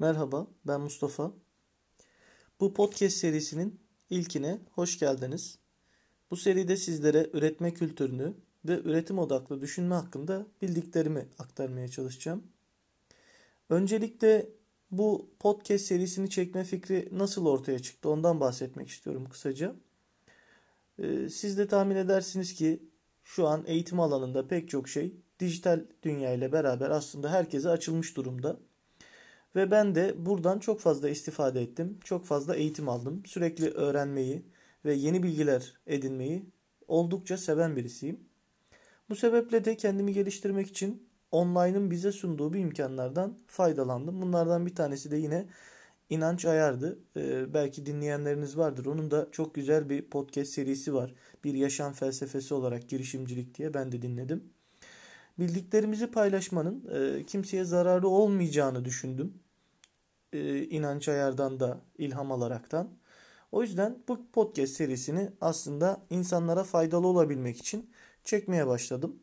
Merhaba, ben Mustafa. Bu podcast serisinin ilkine hoş geldiniz. Bu seride sizlere üretme kültürünü ve üretim odaklı düşünme hakkında bildiklerimi aktarmaya çalışacağım. Öncelikle bu podcast serisini çekme fikri nasıl ortaya çıktı ondan bahsetmek istiyorum kısaca. Ee, siz de tahmin edersiniz ki şu an eğitim alanında pek çok şey dijital dünya ile beraber aslında herkese açılmış durumda. Ve ben de buradan çok fazla istifade ettim. Çok fazla eğitim aldım. Sürekli öğrenmeyi ve yeni bilgiler edinmeyi oldukça seven birisiyim. Bu sebeple de kendimi geliştirmek için online'ın bize sunduğu bir imkanlardan faydalandım. Bunlardan bir tanesi de yine İnanç Ayar'dı. Ee, belki dinleyenleriniz vardır. Onun da çok güzel bir podcast serisi var. Bir yaşam felsefesi olarak girişimcilik diye ben de dinledim bildiklerimizi paylaşmanın e, kimseye zararı olmayacağını düşündüm. E, inanç ayardan da ilham alaraktan. O yüzden bu podcast serisini aslında insanlara faydalı olabilmek için çekmeye başladım.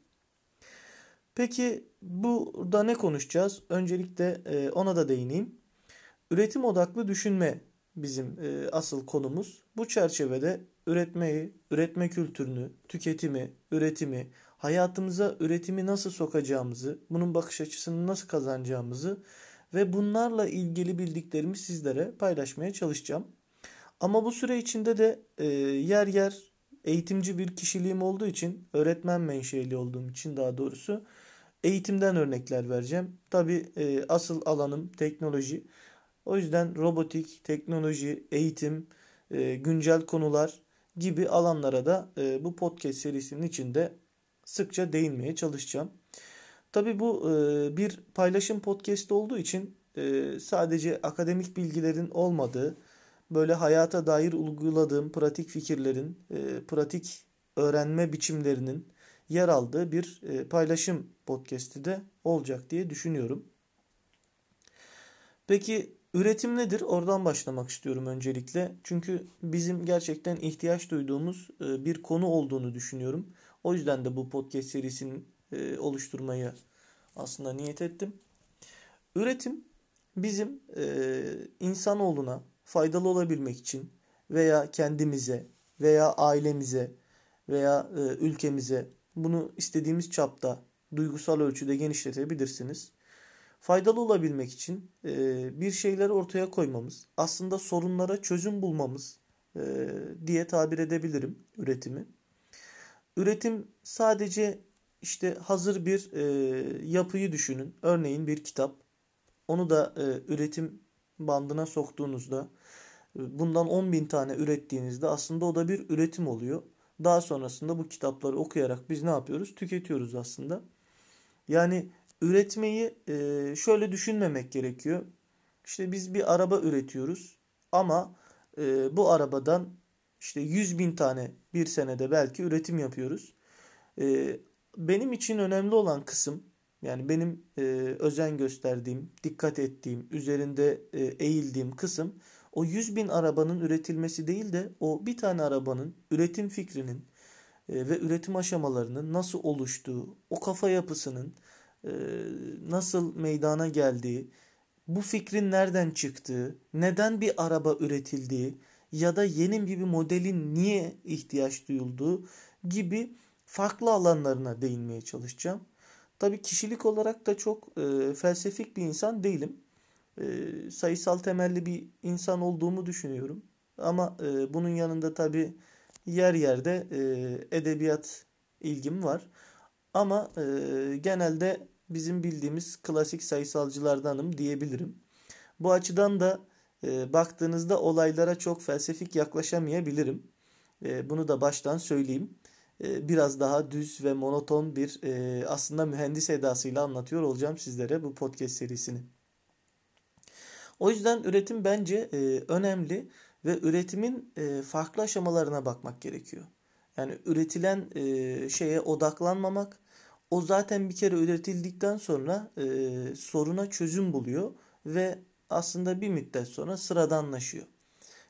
Peki burada ne konuşacağız? Öncelikle e, ona da değineyim. Üretim odaklı düşünme bizim e, asıl konumuz. Bu çerçevede üretmeyi, üretme kültürünü, tüketimi, üretimi, hayatımıza üretimi nasıl sokacağımızı, bunun bakış açısını nasıl kazanacağımızı ve bunlarla ilgili bildiklerimi sizlere paylaşmaya çalışacağım. Ama bu süre içinde de e, yer yer eğitimci bir kişiliğim olduğu için, öğretmen menşeli olduğum için daha doğrusu eğitimden örnekler vereceğim. Tabi e, asıl alanım teknoloji. O yüzden robotik, teknoloji, eğitim, e, güncel konular gibi alanlara da e, bu podcast serisinin içinde sıkça değinmeye çalışacağım. Tabi bu bir paylaşım podcast olduğu için sadece akademik bilgilerin olmadığı, böyle hayata dair uyguladığım pratik fikirlerin, pratik öğrenme biçimlerinin yer aldığı bir paylaşım podcast'i de olacak diye düşünüyorum. Peki üretim nedir? Oradan başlamak istiyorum öncelikle. Çünkü bizim gerçekten ihtiyaç duyduğumuz bir konu olduğunu düşünüyorum. O yüzden de bu podcast serisini e, oluşturmayı aslında niyet ettim. Üretim bizim e, insanoğluna faydalı olabilmek için veya kendimize veya ailemize veya e, ülkemize bunu istediğimiz çapta duygusal ölçüde genişletebilirsiniz. Faydalı olabilmek için e, bir şeyleri ortaya koymamız, aslında sorunlara çözüm bulmamız diye tabir edebilirim üretimi. Üretim sadece işte hazır bir e, yapıyı düşünün. Örneğin bir kitap. Onu da e, üretim bandına soktuğunuzda e, bundan 10 bin tane ürettiğinizde aslında o da bir üretim oluyor. Daha sonrasında bu kitapları okuyarak biz ne yapıyoruz? Tüketiyoruz aslında. Yani üretmeyi e, şöyle düşünmemek gerekiyor. İşte biz bir araba üretiyoruz ama e, bu arabadan işte 100 bin tane bir senede belki üretim yapıyoruz. Ee, benim için önemli olan kısım yani benim e, özen gösterdiğim, dikkat ettiğim, üzerinde e, eğildiğim kısım o 100 bin arabanın üretilmesi değil de o bir tane arabanın üretim fikrinin e, ve üretim aşamalarının nasıl oluştuğu, o kafa yapısının e, nasıl meydana geldiği, bu fikrin nereden çıktığı, neden bir araba üretildiği, ya da yeni bir modelin niye ihtiyaç duyulduğu gibi farklı alanlarına değinmeye çalışacağım. Tabii kişilik olarak da çok e, felsefik bir insan değilim. E, sayısal temelli bir insan olduğumu düşünüyorum. Ama e, bunun yanında tabii yer yerde e, edebiyat ilgim var. Ama e, genelde bizim bildiğimiz klasik sayısalcılardanım diyebilirim. Bu açıdan da e, baktığınızda olaylara çok felsefik yaklaşamayabilirim. E, bunu da baştan söyleyeyim. E, biraz daha düz ve monoton bir e, aslında mühendis edasıyla anlatıyor olacağım sizlere bu podcast serisini. O yüzden üretim bence e, önemli ve üretimin e, farklı aşamalarına bakmak gerekiyor. Yani üretilen şeye odaklanmamak, o zaten bir kere üretildikten sonra soruna çözüm buluyor ve aslında bir müddet sonra sıradanlaşıyor.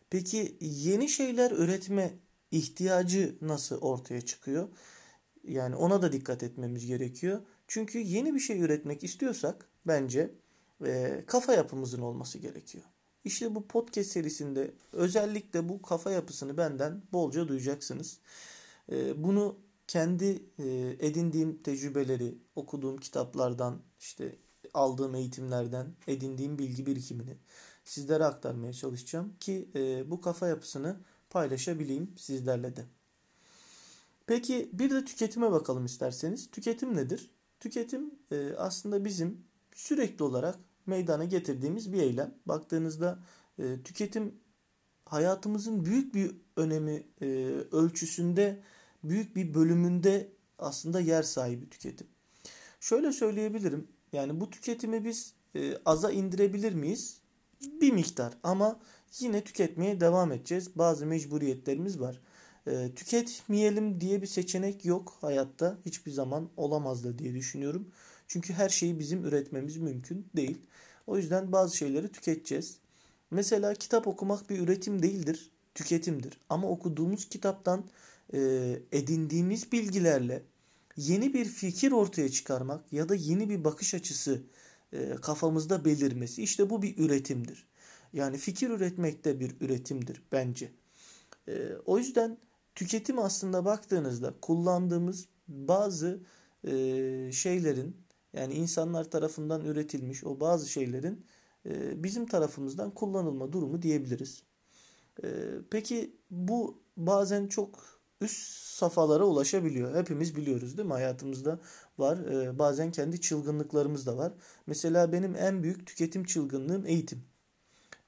Peki yeni şeyler üretme ihtiyacı nasıl ortaya çıkıyor? Yani ona da dikkat etmemiz gerekiyor. Çünkü yeni bir şey üretmek istiyorsak bence e, kafa yapımızın olması gerekiyor. İşte bu podcast serisinde özellikle bu kafa yapısını benden bolca duyacaksınız. E, bunu kendi e, edindiğim tecrübeleri, okuduğum kitaplardan, işte aldığım eğitimlerden edindiğim bilgi birikimini sizlere aktarmaya çalışacağım ki e, bu kafa yapısını paylaşabileyim sizlerle de. Peki bir de tüketime bakalım isterseniz. Tüketim nedir? Tüketim e, aslında bizim sürekli olarak meydana getirdiğimiz bir eylem. Baktığınızda e, tüketim hayatımızın büyük bir önemi e, ölçüsünde, büyük bir bölümünde aslında yer sahibi tüketim. Şöyle söyleyebilirim. Yani bu tüketimi biz e, aza indirebilir miyiz? Bir miktar ama yine tüketmeye devam edeceğiz. Bazı mecburiyetlerimiz var. E, tüketmeyelim diye bir seçenek yok hayatta. Hiçbir zaman olamaz da diye düşünüyorum. Çünkü her şeyi bizim üretmemiz mümkün değil. O yüzden bazı şeyleri tüketeceğiz. Mesela kitap okumak bir üretim değildir, tüketimdir. Ama okuduğumuz kitaptan e, edindiğimiz bilgilerle yeni bir fikir ortaya çıkarmak ya da yeni bir bakış açısı e, kafamızda belirmesi işte bu bir üretimdir. Yani fikir üretmek de bir üretimdir bence. E, o yüzden tüketim aslında baktığınızda kullandığımız bazı e, şeylerin yani insanlar tarafından üretilmiş o bazı şeylerin bizim tarafımızdan kullanılma durumu diyebiliriz. Peki bu bazen çok üst safhalara ulaşabiliyor. Hepimiz biliyoruz değil mi? Hayatımızda var. E, bazen kendi çılgınlıklarımız da var. Mesela benim en büyük tüketim çılgınlığım eğitim.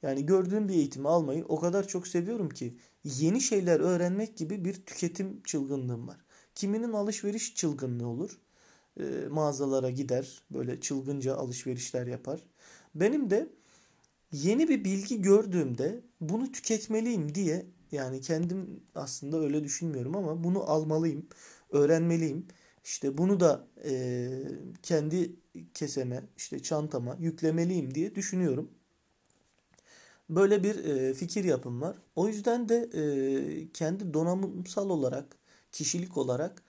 Yani gördüğüm bir eğitimi almayı o kadar çok seviyorum ki yeni şeyler öğrenmek gibi bir tüketim çılgınlığım var. Kiminin alışveriş çılgınlığı olur. E, mağazalara gider, böyle çılgınca alışverişler yapar. Benim de yeni bir bilgi gördüğümde bunu tüketmeliyim diye yani kendim aslında öyle düşünmüyorum ama bunu almalıyım, öğrenmeliyim. İşte bunu da e, kendi keseme, işte çantama yüklemeliyim diye düşünüyorum. Böyle bir e, fikir yapım var. O yüzden de e, kendi donanımsal olarak, kişilik olarak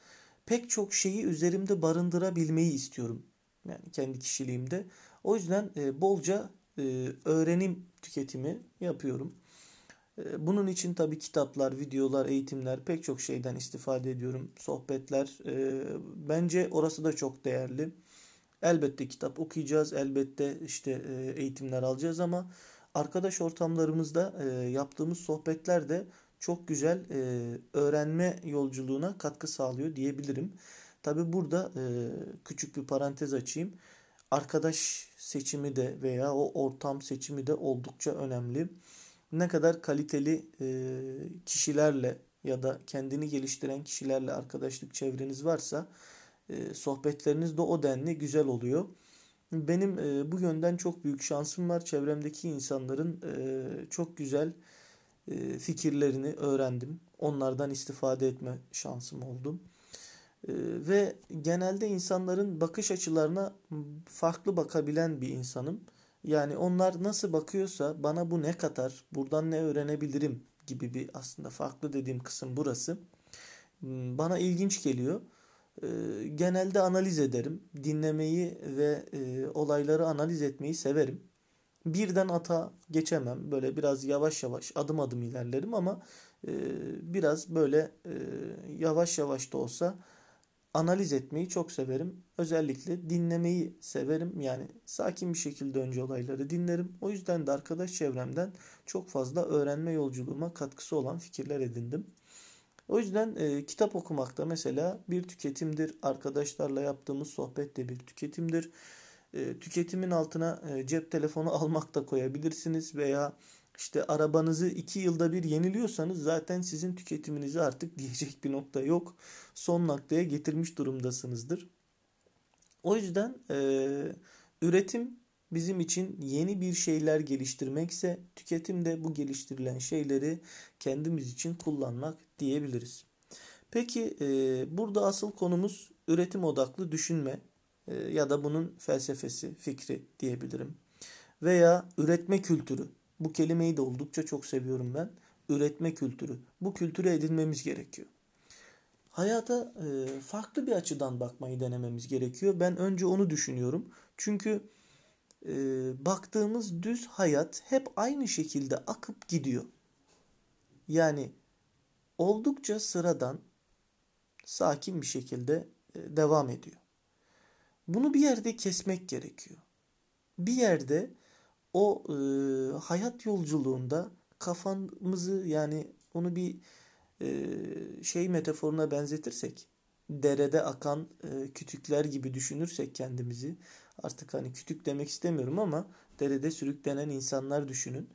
pek çok şeyi üzerimde barındırabilmeyi istiyorum. Yani kendi kişiliğimde. O yüzden e, bolca e, öğrenim tüketimi yapıyorum. E, bunun için tabi kitaplar, videolar, eğitimler pek çok şeyden istifade ediyorum. Sohbetler. E, bence orası da çok değerli. Elbette kitap okuyacağız. Elbette işte e, eğitimler alacağız ama arkadaş ortamlarımızda e, yaptığımız sohbetler de çok güzel e, öğrenme yolculuğuna katkı sağlıyor diyebilirim. Tabi burada küçük bir parantez açayım. Arkadaş seçimi de veya o ortam seçimi de oldukça önemli. Ne kadar kaliteli e, kişilerle ya da kendini geliştiren kişilerle arkadaşlık çevreniz varsa e, sohbetleriniz de o denli güzel oluyor. Benim e, bu yönden çok büyük şansım var. Çevremdeki insanların çok güzel fikirlerini öğrendim. Onlardan istifade etme şansım oldu. E, ve genelde insanların bakış açılarına farklı bakabilen bir insanım. Yani onlar nasıl bakıyorsa bana bu ne katar, buradan ne öğrenebilirim gibi bir aslında farklı dediğim kısım burası. Hmm, bana ilginç geliyor. E, genelde analiz ederim. Dinlemeyi ve olayları analiz etmeyi severim birden ata geçemem. Böyle biraz yavaş yavaş adım adım ilerlerim ama e, biraz böyle e, yavaş yavaş da olsa analiz etmeyi çok severim. Özellikle dinlemeyi severim. Yani sakin bir şekilde önce olayları dinlerim. O yüzden de arkadaş çevremden çok fazla öğrenme yolculuğuma katkısı olan fikirler edindim. O yüzden e, kitap okumak da mesela bir tüketimdir. Arkadaşlarla yaptığımız sohbet de bir tüketimdir. E, tüketimin altına e, cep telefonu almak da koyabilirsiniz veya işte arabanızı iki yılda bir yeniliyorsanız zaten sizin tüketiminizi artık diyecek bir nokta yok. Son noktaya getirmiş durumdasınızdır. O yüzden e, üretim bizim için yeni bir şeyler geliştirmekse tüketim de bu geliştirilen şeyleri kendimiz için kullanmak diyebiliriz. Peki e, burada asıl konumuz üretim odaklı düşünme. Ee, ya da bunun felsefesi, fikri diyebilirim. Veya üretme kültürü. Bu kelimeyi de oldukça çok seviyorum ben. Üretme kültürü. Bu kültürü edinmemiz gerekiyor. Hayata e, farklı bir açıdan bakmayı denememiz gerekiyor. Ben önce onu düşünüyorum. Çünkü e, baktığımız düz hayat hep aynı şekilde akıp gidiyor. Yani oldukça sıradan, sakin bir şekilde e, devam ediyor. Bunu bir yerde kesmek gerekiyor. Bir yerde o e, hayat yolculuğunda kafamızı yani onu bir e, şey metaforuna benzetirsek derede akan e, kütükler gibi düşünürsek kendimizi artık hani kütük demek istemiyorum ama derede sürüklenen insanlar düşünün.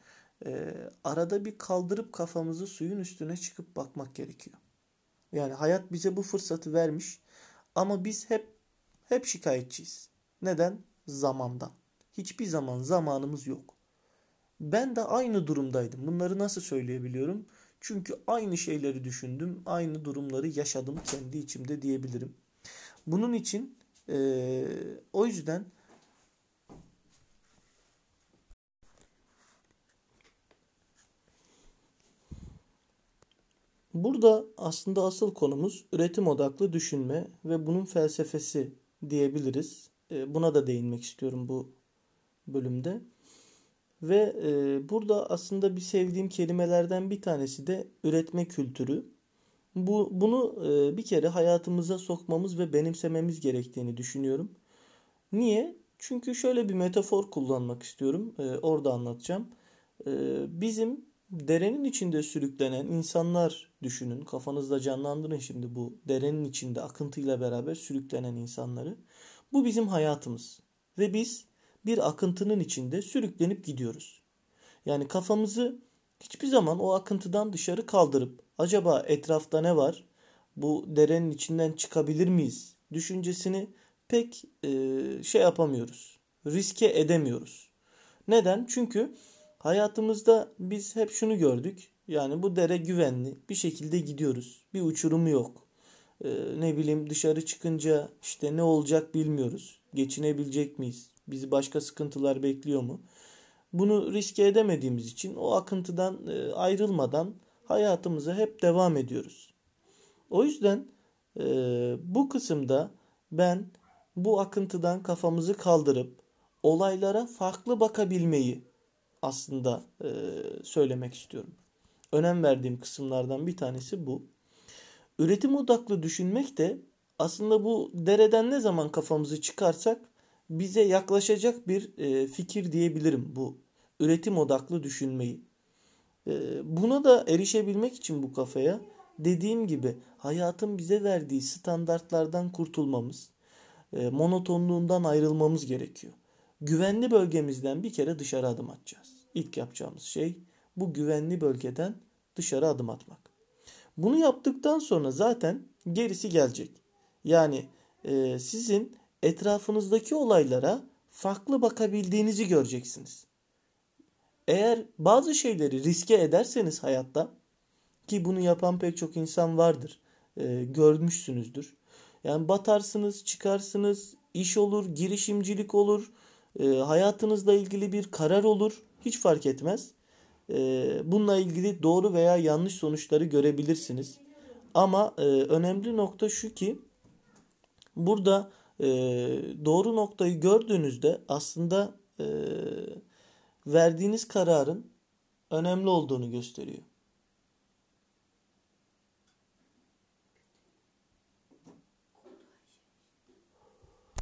E, arada bir kaldırıp kafamızı suyun üstüne çıkıp bakmak gerekiyor. Yani hayat bize bu fırsatı vermiş ama biz hep hep şikayetçiyiz. Neden? Zamandan. Hiçbir zaman zamanımız yok. Ben de aynı durumdaydım. Bunları nasıl söyleyebiliyorum? Çünkü aynı şeyleri düşündüm, aynı durumları yaşadım kendi içimde diyebilirim. Bunun için e, o yüzden burada aslında asıl konumuz üretim odaklı düşünme ve bunun felsefesi diyebiliriz. Buna da değinmek istiyorum bu bölümde. Ve e, burada aslında bir sevdiğim kelimelerden bir tanesi de üretme kültürü. Bu bunu e, bir kere hayatımıza sokmamız ve benimsememiz gerektiğini düşünüyorum. Niye? Çünkü şöyle bir metafor kullanmak istiyorum. E, orada anlatacağım. E, bizim derenin içinde sürüklenen insanlar düşünün. Kafanızda canlandırın şimdi bu derenin içinde akıntıyla beraber sürüklenen insanları. Bu bizim hayatımız. Ve biz bir akıntının içinde sürüklenip gidiyoruz. Yani kafamızı hiçbir zaman o akıntıdan dışarı kaldırıp acaba etrafta ne var? Bu derenin içinden çıkabilir miyiz? Düşüncesini pek e, şey yapamıyoruz. Riske edemiyoruz. Neden? Çünkü hayatımızda biz hep şunu gördük. Yani bu dere güvenli. Bir şekilde gidiyoruz. Bir uçurumu yok. Ee, ne bileyim dışarı çıkınca işte ne olacak bilmiyoruz. Geçinebilecek miyiz? Bizi başka sıkıntılar bekliyor mu? Bunu riske edemediğimiz için o akıntıdan e, ayrılmadan hayatımıza hep devam ediyoruz. O yüzden e, bu kısımda ben bu akıntıdan kafamızı kaldırıp olaylara farklı bakabilmeyi aslında e, söylemek istiyorum. Önem verdiğim kısımlardan bir tanesi bu. Üretim odaklı düşünmek de aslında bu dereden ne zaman kafamızı çıkarsak bize yaklaşacak bir e, fikir diyebilirim bu üretim odaklı düşünmeyi. E, buna da erişebilmek için bu kafaya dediğim gibi hayatın bize verdiği standartlardan kurtulmamız, e, monotonluğundan ayrılmamız gerekiyor. Güvenli bölgemizden bir kere dışarı adım atacağız. İlk yapacağımız şey bu güvenli bölgeden dışarı adım atmak. Bunu yaptıktan sonra zaten gerisi gelecek. Yani e, sizin etrafınızdaki olaylara farklı bakabildiğinizi göreceksiniz. Eğer bazı şeyleri riske ederseniz hayatta ki bunu yapan pek çok insan vardır. E, görmüşsünüzdür. Yani batarsınız, çıkarsınız, iş olur, girişimcilik olur, e, hayatınızla ilgili bir karar olur. Hiç fark etmez. E, bununla ilgili doğru veya yanlış sonuçları görebilirsiniz. Ama e, önemli nokta şu ki burada e, doğru noktayı gördüğünüzde aslında e, verdiğiniz kararın önemli olduğunu gösteriyor.